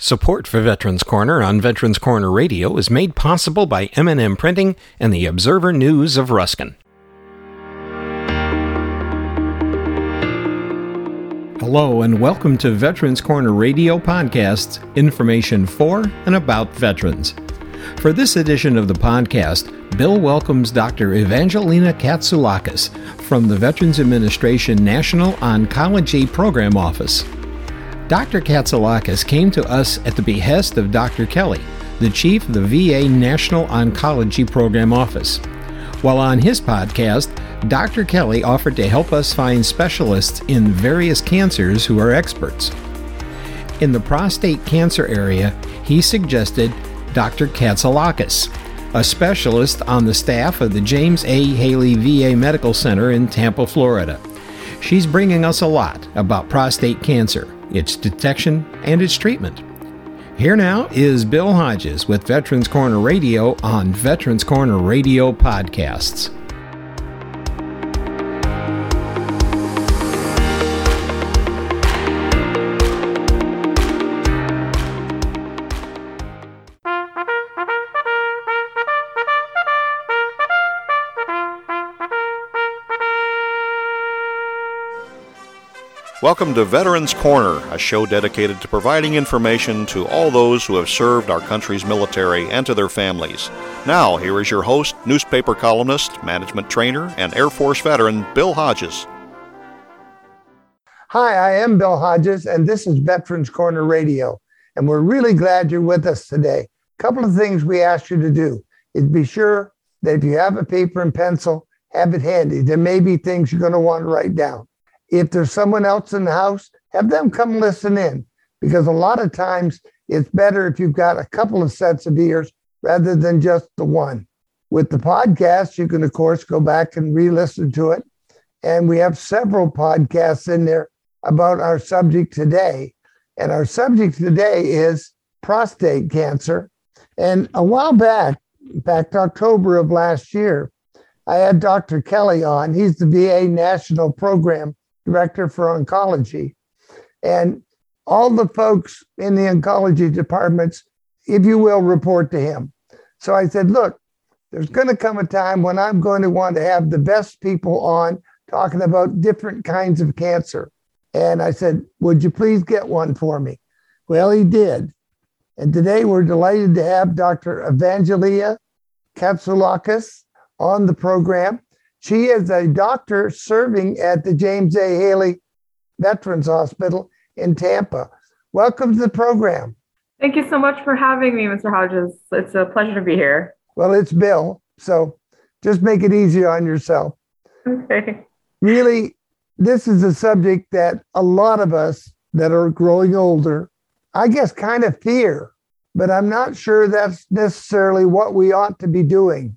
Support for Veterans Corner on Veterans Corner Radio is made possible by M&M Printing and the Observer News of Ruskin. Hello and welcome to Veterans Corner Radio Podcasts, information for and about veterans. For this edition of the podcast, Bill welcomes Dr. Evangelina Katsoulakis from the Veterans Administration National Oncology Program Office. Dr. Katsoulakis came to us at the behest of Dr. Kelly, the chief of the VA National Oncology Program Office. While on his podcast, Dr. Kelly offered to help us find specialists in various cancers who are experts. In the prostate cancer area, he suggested Dr. Katsoulakis, a specialist on the staff of the James A. Haley VA Medical Center in Tampa, Florida. She's bringing us a lot about prostate cancer its detection, and its treatment. Here now is Bill Hodges with Veterans Corner Radio on Veterans Corner Radio Podcasts. Welcome to Veterans Corner, a show dedicated to providing information to all those who have served our country's military and to their families. Now, here is your host, newspaper columnist, management trainer, and Air Force veteran, Bill Hodges. Hi, I am Bill Hodges, and this is Veterans Corner Radio. And we're really glad you're with us today. A couple of things we ask you to do is be sure that if you have a paper and pencil, have it handy. There may be things you're going to want to write down. If there's someone else in the house, have them come listen in because a lot of times it's better if you've got a couple of sets of ears rather than just the one. With the podcast, you can, of course, go back and re listen to it. And we have several podcasts in there about our subject today. And our subject today is prostate cancer. And a while back, back fact, October of last year, I had Dr. Kelly on. He's the VA National Program director for oncology. And all the folks in the oncology departments, if you will, report to him. So I said, look, there's going to come a time when I'm going to want to have the best people on talking about different kinds of cancer. And I said, would you please get one for me? Well, he did. And today we're delighted to have Dr. Evangelia Katsoulakis on the program. She is a doctor serving at the James A. Haley Veterans Hospital in Tampa. Welcome to the program. Thank you so much for having me, Mr. Hodges. It's a pleasure to be here. Well, it's Bill, so just make it easy on yourself. Okay. Really, this is a subject that a lot of us that are growing older, I guess, kind of fear, but I'm not sure that's necessarily what we ought to be doing.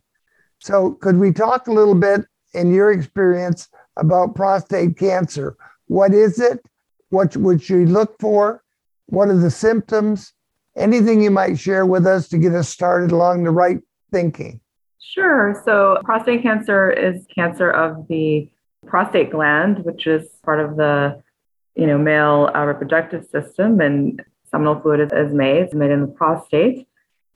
So, could we talk a little bit in your experience about prostate cancer? What is it? What would you look for? What are the symptoms? Anything you might share with us to get us started along the right thinking? Sure. So, prostate cancer is cancer of the prostate gland, which is part of the you know male uh, reproductive system, and seminal fluid is made, it's made in the prostate,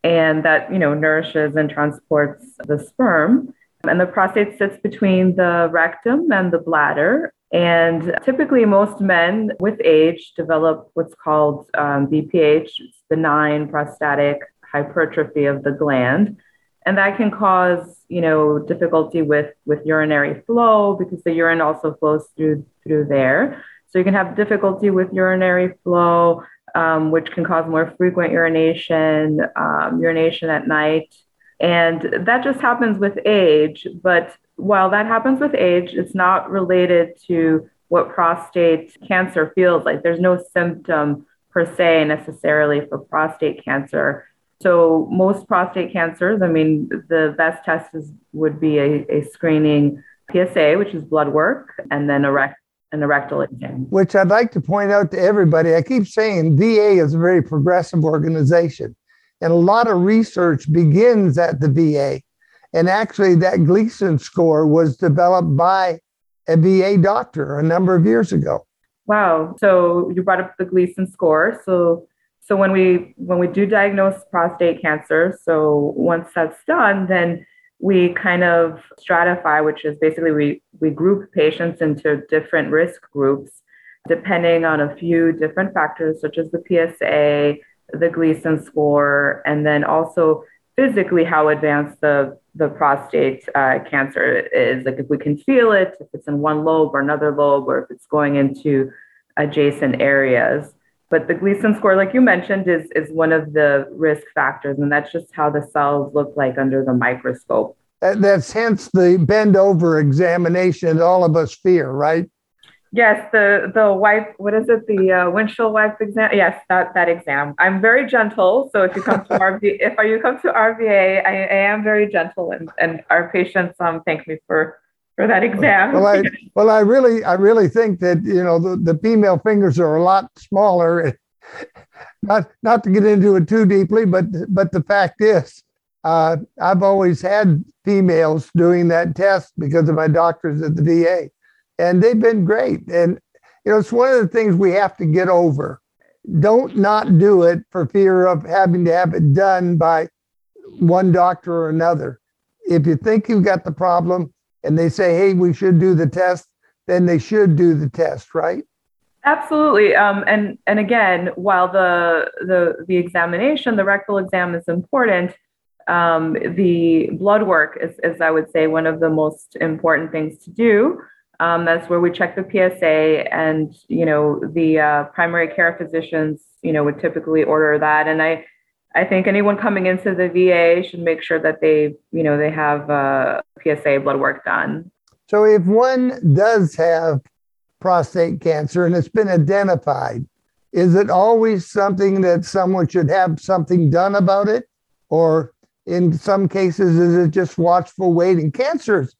and that you know nourishes and transports the sperm. And the prostate sits between the rectum and the bladder. And typically, most men with age develop what's called um, BPH, benign prostatic hypertrophy of the gland. And that can cause, you know, difficulty with, with urinary flow because the urine also flows through through there. So you can have difficulty with urinary flow, um, which can cause more frequent urination, um, urination at night, and that just happens with age. But while that happens with age, it's not related to what prostate cancer feels like. There's no symptom per se necessarily for prostate cancer. So most prostate cancers, I mean, the best test is, would be a, a screening PSA, which is blood work, and then a rect, an rectal exam. Which I'd like to point out to everybody. I keep saying VA is a very progressive organization. And a lot of research begins at the VA. And actually, that Gleason score was developed by a VA doctor a number of years ago. Wow. So you brought up the Gleason score. So So when we when we do diagnose prostate cancer, so once that's done, then we kind of stratify, which is basically we we group patients into different risk groups depending on a few different factors such as the PSA, the Gleason score, and then also physically how advanced the the prostate uh, cancer is. Like if we can feel it, if it's in one lobe or another lobe, or if it's going into adjacent areas. But the Gleason score, like you mentioned, is is one of the risk factors, and that's just how the cells look like under the microscope. That's hence the bend over examination that all of us fear, right? Yes, the the wipe. What is it? The uh, windshield wipe exam. Yes, that that exam. I'm very gentle. So if you come to RV, if you come to our VA, I, I, am very gentle, and and our patients um thank me for for that exam. Well, I well I really I really think that you know the, the female fingers are a lot smaller. Not not to get into it too deeply, but but the fact is, uh, I've always had females doing that test because of my doctors at the VA and they've been great. And you know, it's one of the things we have to get over. Don't not do it for fear of having to have it done by one doctor or another. If you think you've got the problem and they say, "Hey, we should do the test," then they should do the test, right? Absolutely. Um, and and again, while the the the examination, the rectal exam is important, um, the blood work is, is, I would say, one of the most important things to do. Um, that's where we check the PSA, and you know the uh, primary care physicians, you know, would typically order that. And I, I think anyone coming into the VA should make sure that they, you know, they have uh, PSA blood work done. So if one does have prostate cancer and it's been identified, is it always something that someone should have something done about it, or in some cases, is it just watchful waiting? Cancers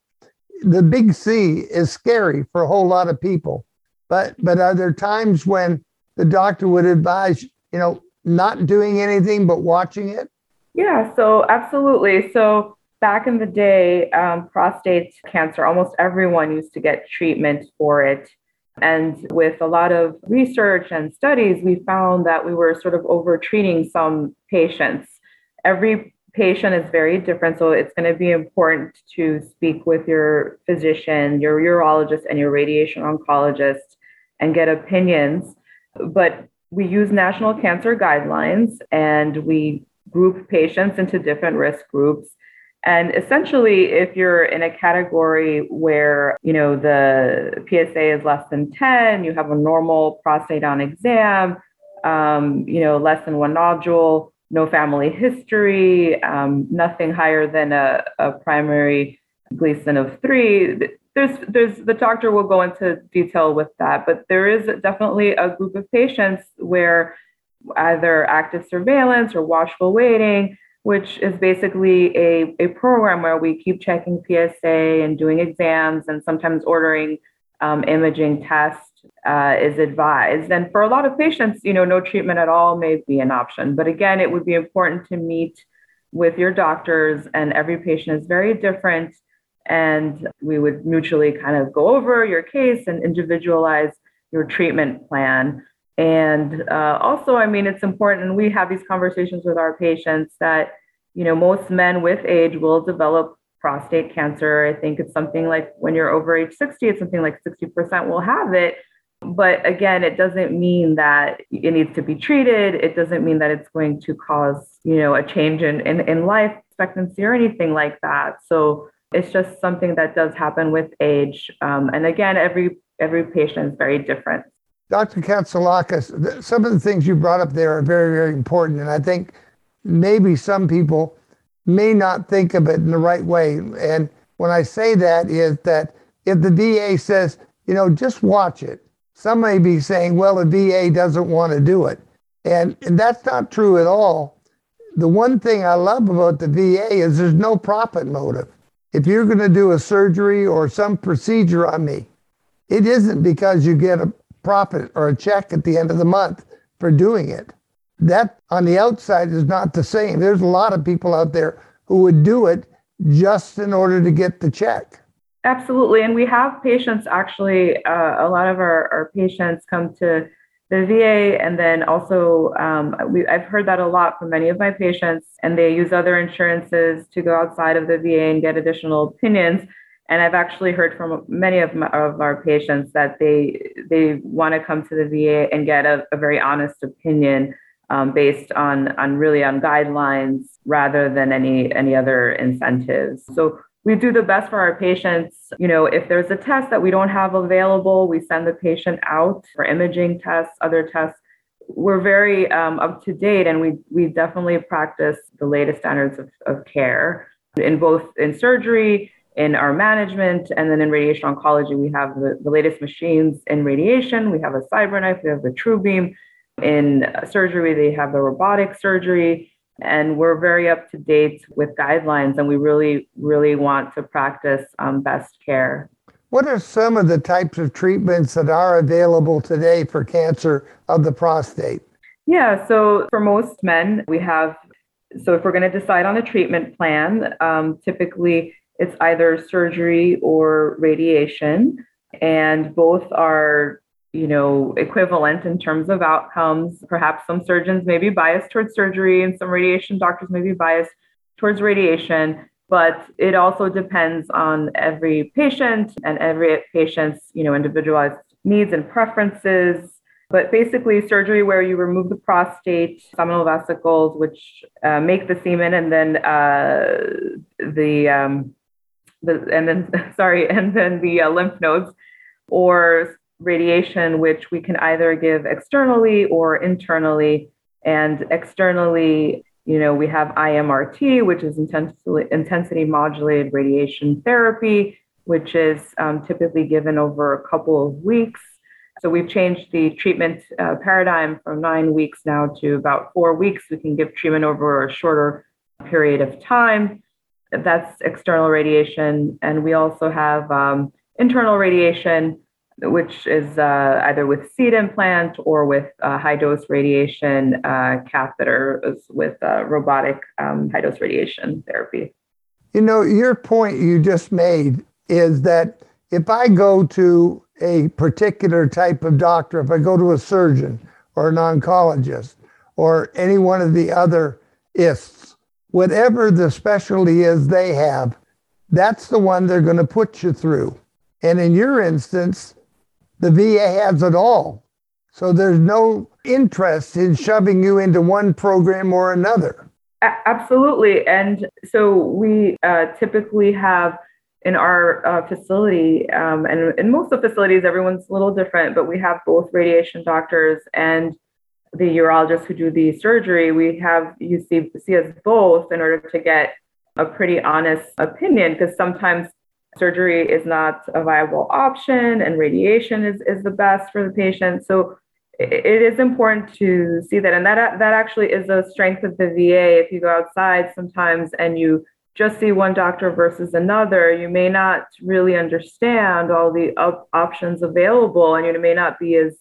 the big C is scary for a whole lot of people. But but are there times when the doctor would advise, you know, not doing anything but watching it? Yeah, so absolutely. So back in the day, um, prostate cancer, almost everyone used to get treatment for it. And with a lot of research and studies, we found that we were sort of over treating some patients. Every patient is very different. So it's going to be important to speak with your physician, your urologist, and your radiation oncologist and get opinions. But we use national cancer guidelines and we group patients into different risk groups. And essentially, if you're in a category where, you know, the PSA is less than 10, you have a normal prostate on exam, um, you know, less than one nodule, no family history, um, nothing higher than a, a primary Gleason of three. There's, there's, the doctor will go into detail with that, but there is definitely a group of patients where either active surveillance or watchful waiting, which is basically a, a program where we keep checking PSA and doing exams and sometimes ordering um, imaging tests uh, is advised. And for a lot of patients, you know, no treatment at all may be an option. But again, it would be important to meet with your doctors, and every patient is very different. And we would mutually kind of go over your case and individualize your treatment plan. And uh, also, I mean, it's important, and we have these conversations with our patients that, you know, most men with age will develop prostate cancer. I think it's something like when you're over age 60, it's something like 60% will have it. But again, it doesn't mean that it needs to be treated. It doesn't mean that it's going to cause, you know, a change in, in, in life expectancy or anything like that. So it's just something that does happen with age. Um, and again, every every patient is very different. Dr. Katsoulakis, some of the things you brought up there are very, very important. And I think maybe some people may not think of it in the right way. And when I say that is that if the VA says, you know, just watch it, some may be saying, well, the VA doesn't want to do it. And, and that's not true at all. The one thing I love about the VA is there's no profit motive. If you're going to do a surgery or some procedure on me, it isn't because you get a profit or a check at the end of the month for doing it. That on the outside is not the same. There's a lot of people out there who would do it just in order to get the check. Absolutely. And we have patients actually, uh, a lot of our, our patients come to the VA, and then also um, we, I've heard that a lot from many of my patients, and they use other insurances to go outside of the VA and get additional opinions. And I've actually heard from many of, my, of our patients that they they want to come to the VA and get a, a very honest opinion um, based on on really on guidelines rather than any any other incentives. So we do the best for our patients. You know, if there's a test that we don't have available, we send the patient out for imaging tests, other tests. We're very um, up to date, and we we definitely practice the latest standards of, of care in both in surgery, in our management, and then in radiation oncology. We have the, the latest machines in radiation. We have a CyberKnife. We have the TrueBeam. In surgery, they have the robotic surgery and we're very up to date with guidelines and we really really want to practice um, best care. What are some of the types of treatments that are available today for cancer of the prostate? Yeah so for most men we have so if we're going to decide on a treatment plan um, typically it's either surgery or radiation and both are you know, equivalent in terms of outcomes. Perhaps some surgeons may be biased towards surgery and some radiation doctors may be biased towards radiation, but it also depends on every patient and every patient's, you know, individualized needs and preferences. But basically, surgery where you remove the prostate, seminal vesicles, which uh, make the semen, and then uh, the, um, the and then sorry, and then the uh, lymph nodes, or radiation, which we can either give externally or internally. And externally, you know, we have IMRT, which is intensity, intensity modulated radiation therapy, which is um, typically given over a couple of weeks. So we've changed the treatment uh, paradigm from nine weeks now to about four weeks. We can give treatment over a shorter period of time. That's external radiation. And we also have um, internal radiation, which is uh, either with seed implant or with uh, high dose radiation uh, catheter with uh, robotic um, high dose radiation therapy. You know, your point you just made is that if I go to a particular type of doctor, if I go to a surgeon or an oncologist or any one of the other ISTs, whatever the specialty is they have, that's the one they're going to put you through. And in your instance, the VA has it all. So there's no interest in shoving you into one program or another. Absolutely. And so we uh, typically have in our uh, facility, um, and in most of the facilities, everyone's a little different, but we have both radiation doctors and the urologists who do the surgery. We have you see, see us both in order to get a pretty honest opinion because sometimes surgery is not a viable option and radiation is, is the best for the patient. So it is important to see that. And that, that actually is a strength of the VA. If you go outside sometimes and you just see one doctor versus another, you may not really understand all the op- options available and you may not be as,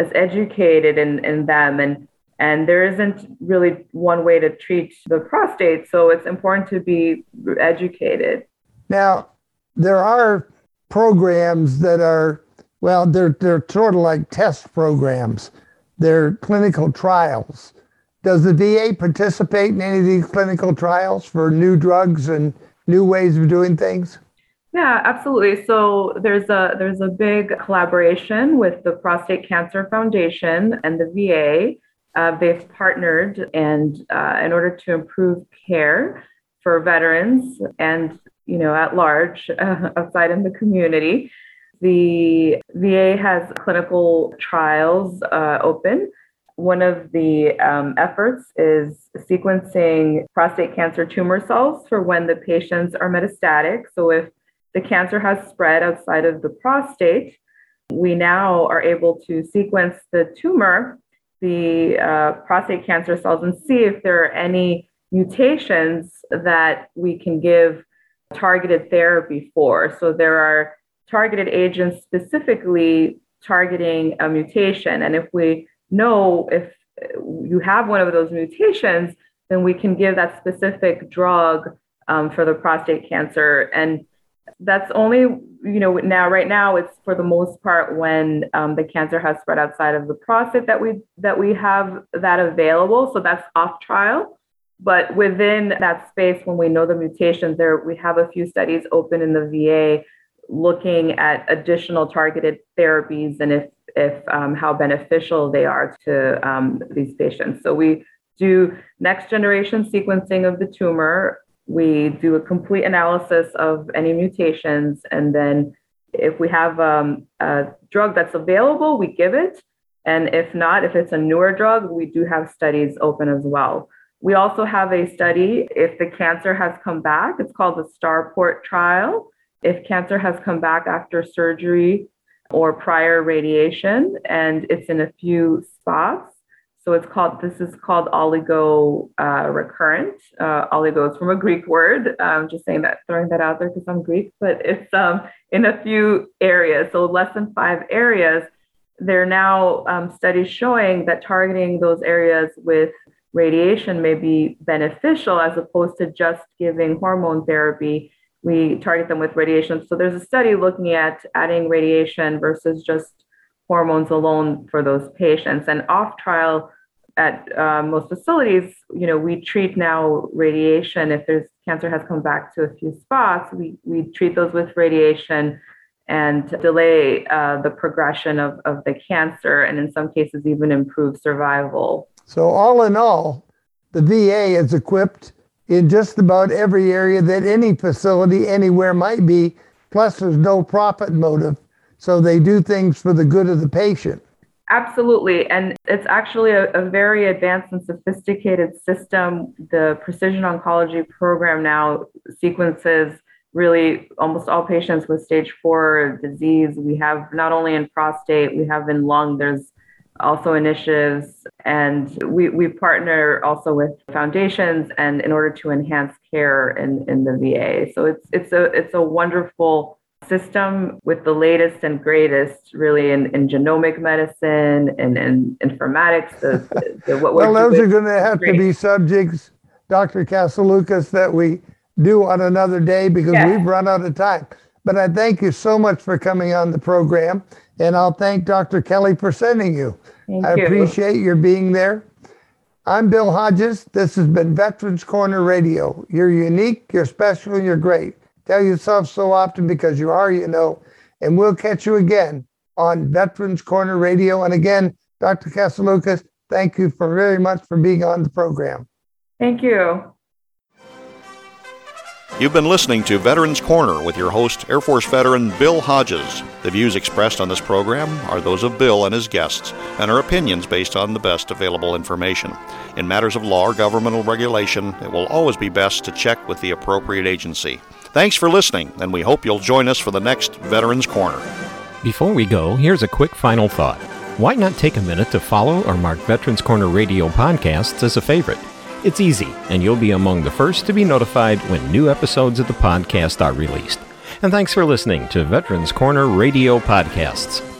as educated in, in them. And, and there isn't really one way to treat the prostate. So it's important to be educated. Now, there are programs that are well they're they're sort of like test programs. They're clinical trials. Does the va participate in any of these clinical trials for new drugs and new ways of doing things? Yeah absolutely. So there's a there's a big collaboration with the prostate cancer foundation and the va uh, they've partnered and uh, in order to improve care for veterans and you know, at large uh, outside in the community. The VA has clinical trials uh, open. One of the um, efforts is sequencing prostate cancer tumor cells for when the patients are metastatic. So, if the cancer has spread outside of the prostate, we now are able to sequence the tumor, the uh, prostate cancer cells, and see if there are any mutations that we can give targeted therapy for. So there are targeted agents specifically targeting a mutation. And if we know if you have one of those mutations, then we can give that specific drug um, for the prostate cancer. And That's only, you know, now right now it's for the most part when um, the cancer has spread outside of the prostate that we that we have that available. So that's off trial. But within that space, when we know the mutations, there we have a few studies open in the VA looking at additional targeted therapies and if if um, how beneficial they are to um, these patients. So we do next generation sequencing of the tumor. We do a complete analysis of any mutations, and then if we have um, a drug that's available, we give it. And if not, if it's a newer drug, we do have studies open as well. We also have a study if the cancer has come back. It's called the Starport trial. If cancer has come back after surgery or prior radiation, and it's in a few spots. So it's called, this is called oligo uh, recurrent. Uh, oligo is from a Greek word. I'm just saying that, throwing that out there because I'm Greek, but it's um, in a few areas. So less than five areas. There are now um, studies showing that targeting those areas with radiation may be beneficial as opposed to just giving hormone therapy we target them with radiation. So there's a study looking at adding radiation versus just hormones alone for those patients. And off trial at uh, most facilities, you know, we treat now radiation. If there's cancer has come back to a few spots, we, we treat those with radiation and delay uh, the progression of, of the cancer and in some cases even improve survival. So all in all, the VA is equipped in just about every area that any facility anywhere might be. Plus, there's no profit motive. So they do things for the good of the patient. Absolutely. And it's actually a, a, very advanced and sophisticated system. The precision oncology program now sequences really almost all patients with stage four disease. We have not only in prostate, we have in lung, there's also initiatives. And we, we partner also with foundations and in order to enhance care in, in the VA. So it's it's a it's a wonderful system with the latest and greatest really in, in genomic medicine and in informatics. The, the, what well, those are going to have to be subjects, Dr. Casalucas, that we do on another day because yeah. we've run out of time. But I thank you so much for coming on the program. And I'll thank Dr. Kelly for sending you. Thank I you. appreciate your being there. I'm Bill Hodges. This has been Veterans Corner Radio. You're unique, you're special, you're great. Tell yourself so often because you are, you know. And we'll catch you again on Veterans Corner Radio. And again, Dr. Casalucas, thank you for very much for being on the program. Thank you. You've been listening to Veterans Corner with your host, Air Force veteran Bill Hodges. The views expressed on this program are those of Bill and his guests and are opinions based on the best available information. In matters of law or governmental regulation, it will always be best to check with the appropriate agency. Thanks for listening, and we hope you'll join us for the next Veterans Corner. Before we go, here's a quick final thought. Why not take a minute to follow or mark Veterans Corner Radio podcasts as a favorite? It's easy, and you'll be among the first to be notified when new episodes of the podcast are released. And thanks for listening to Veterans Corner Radio Podcasts.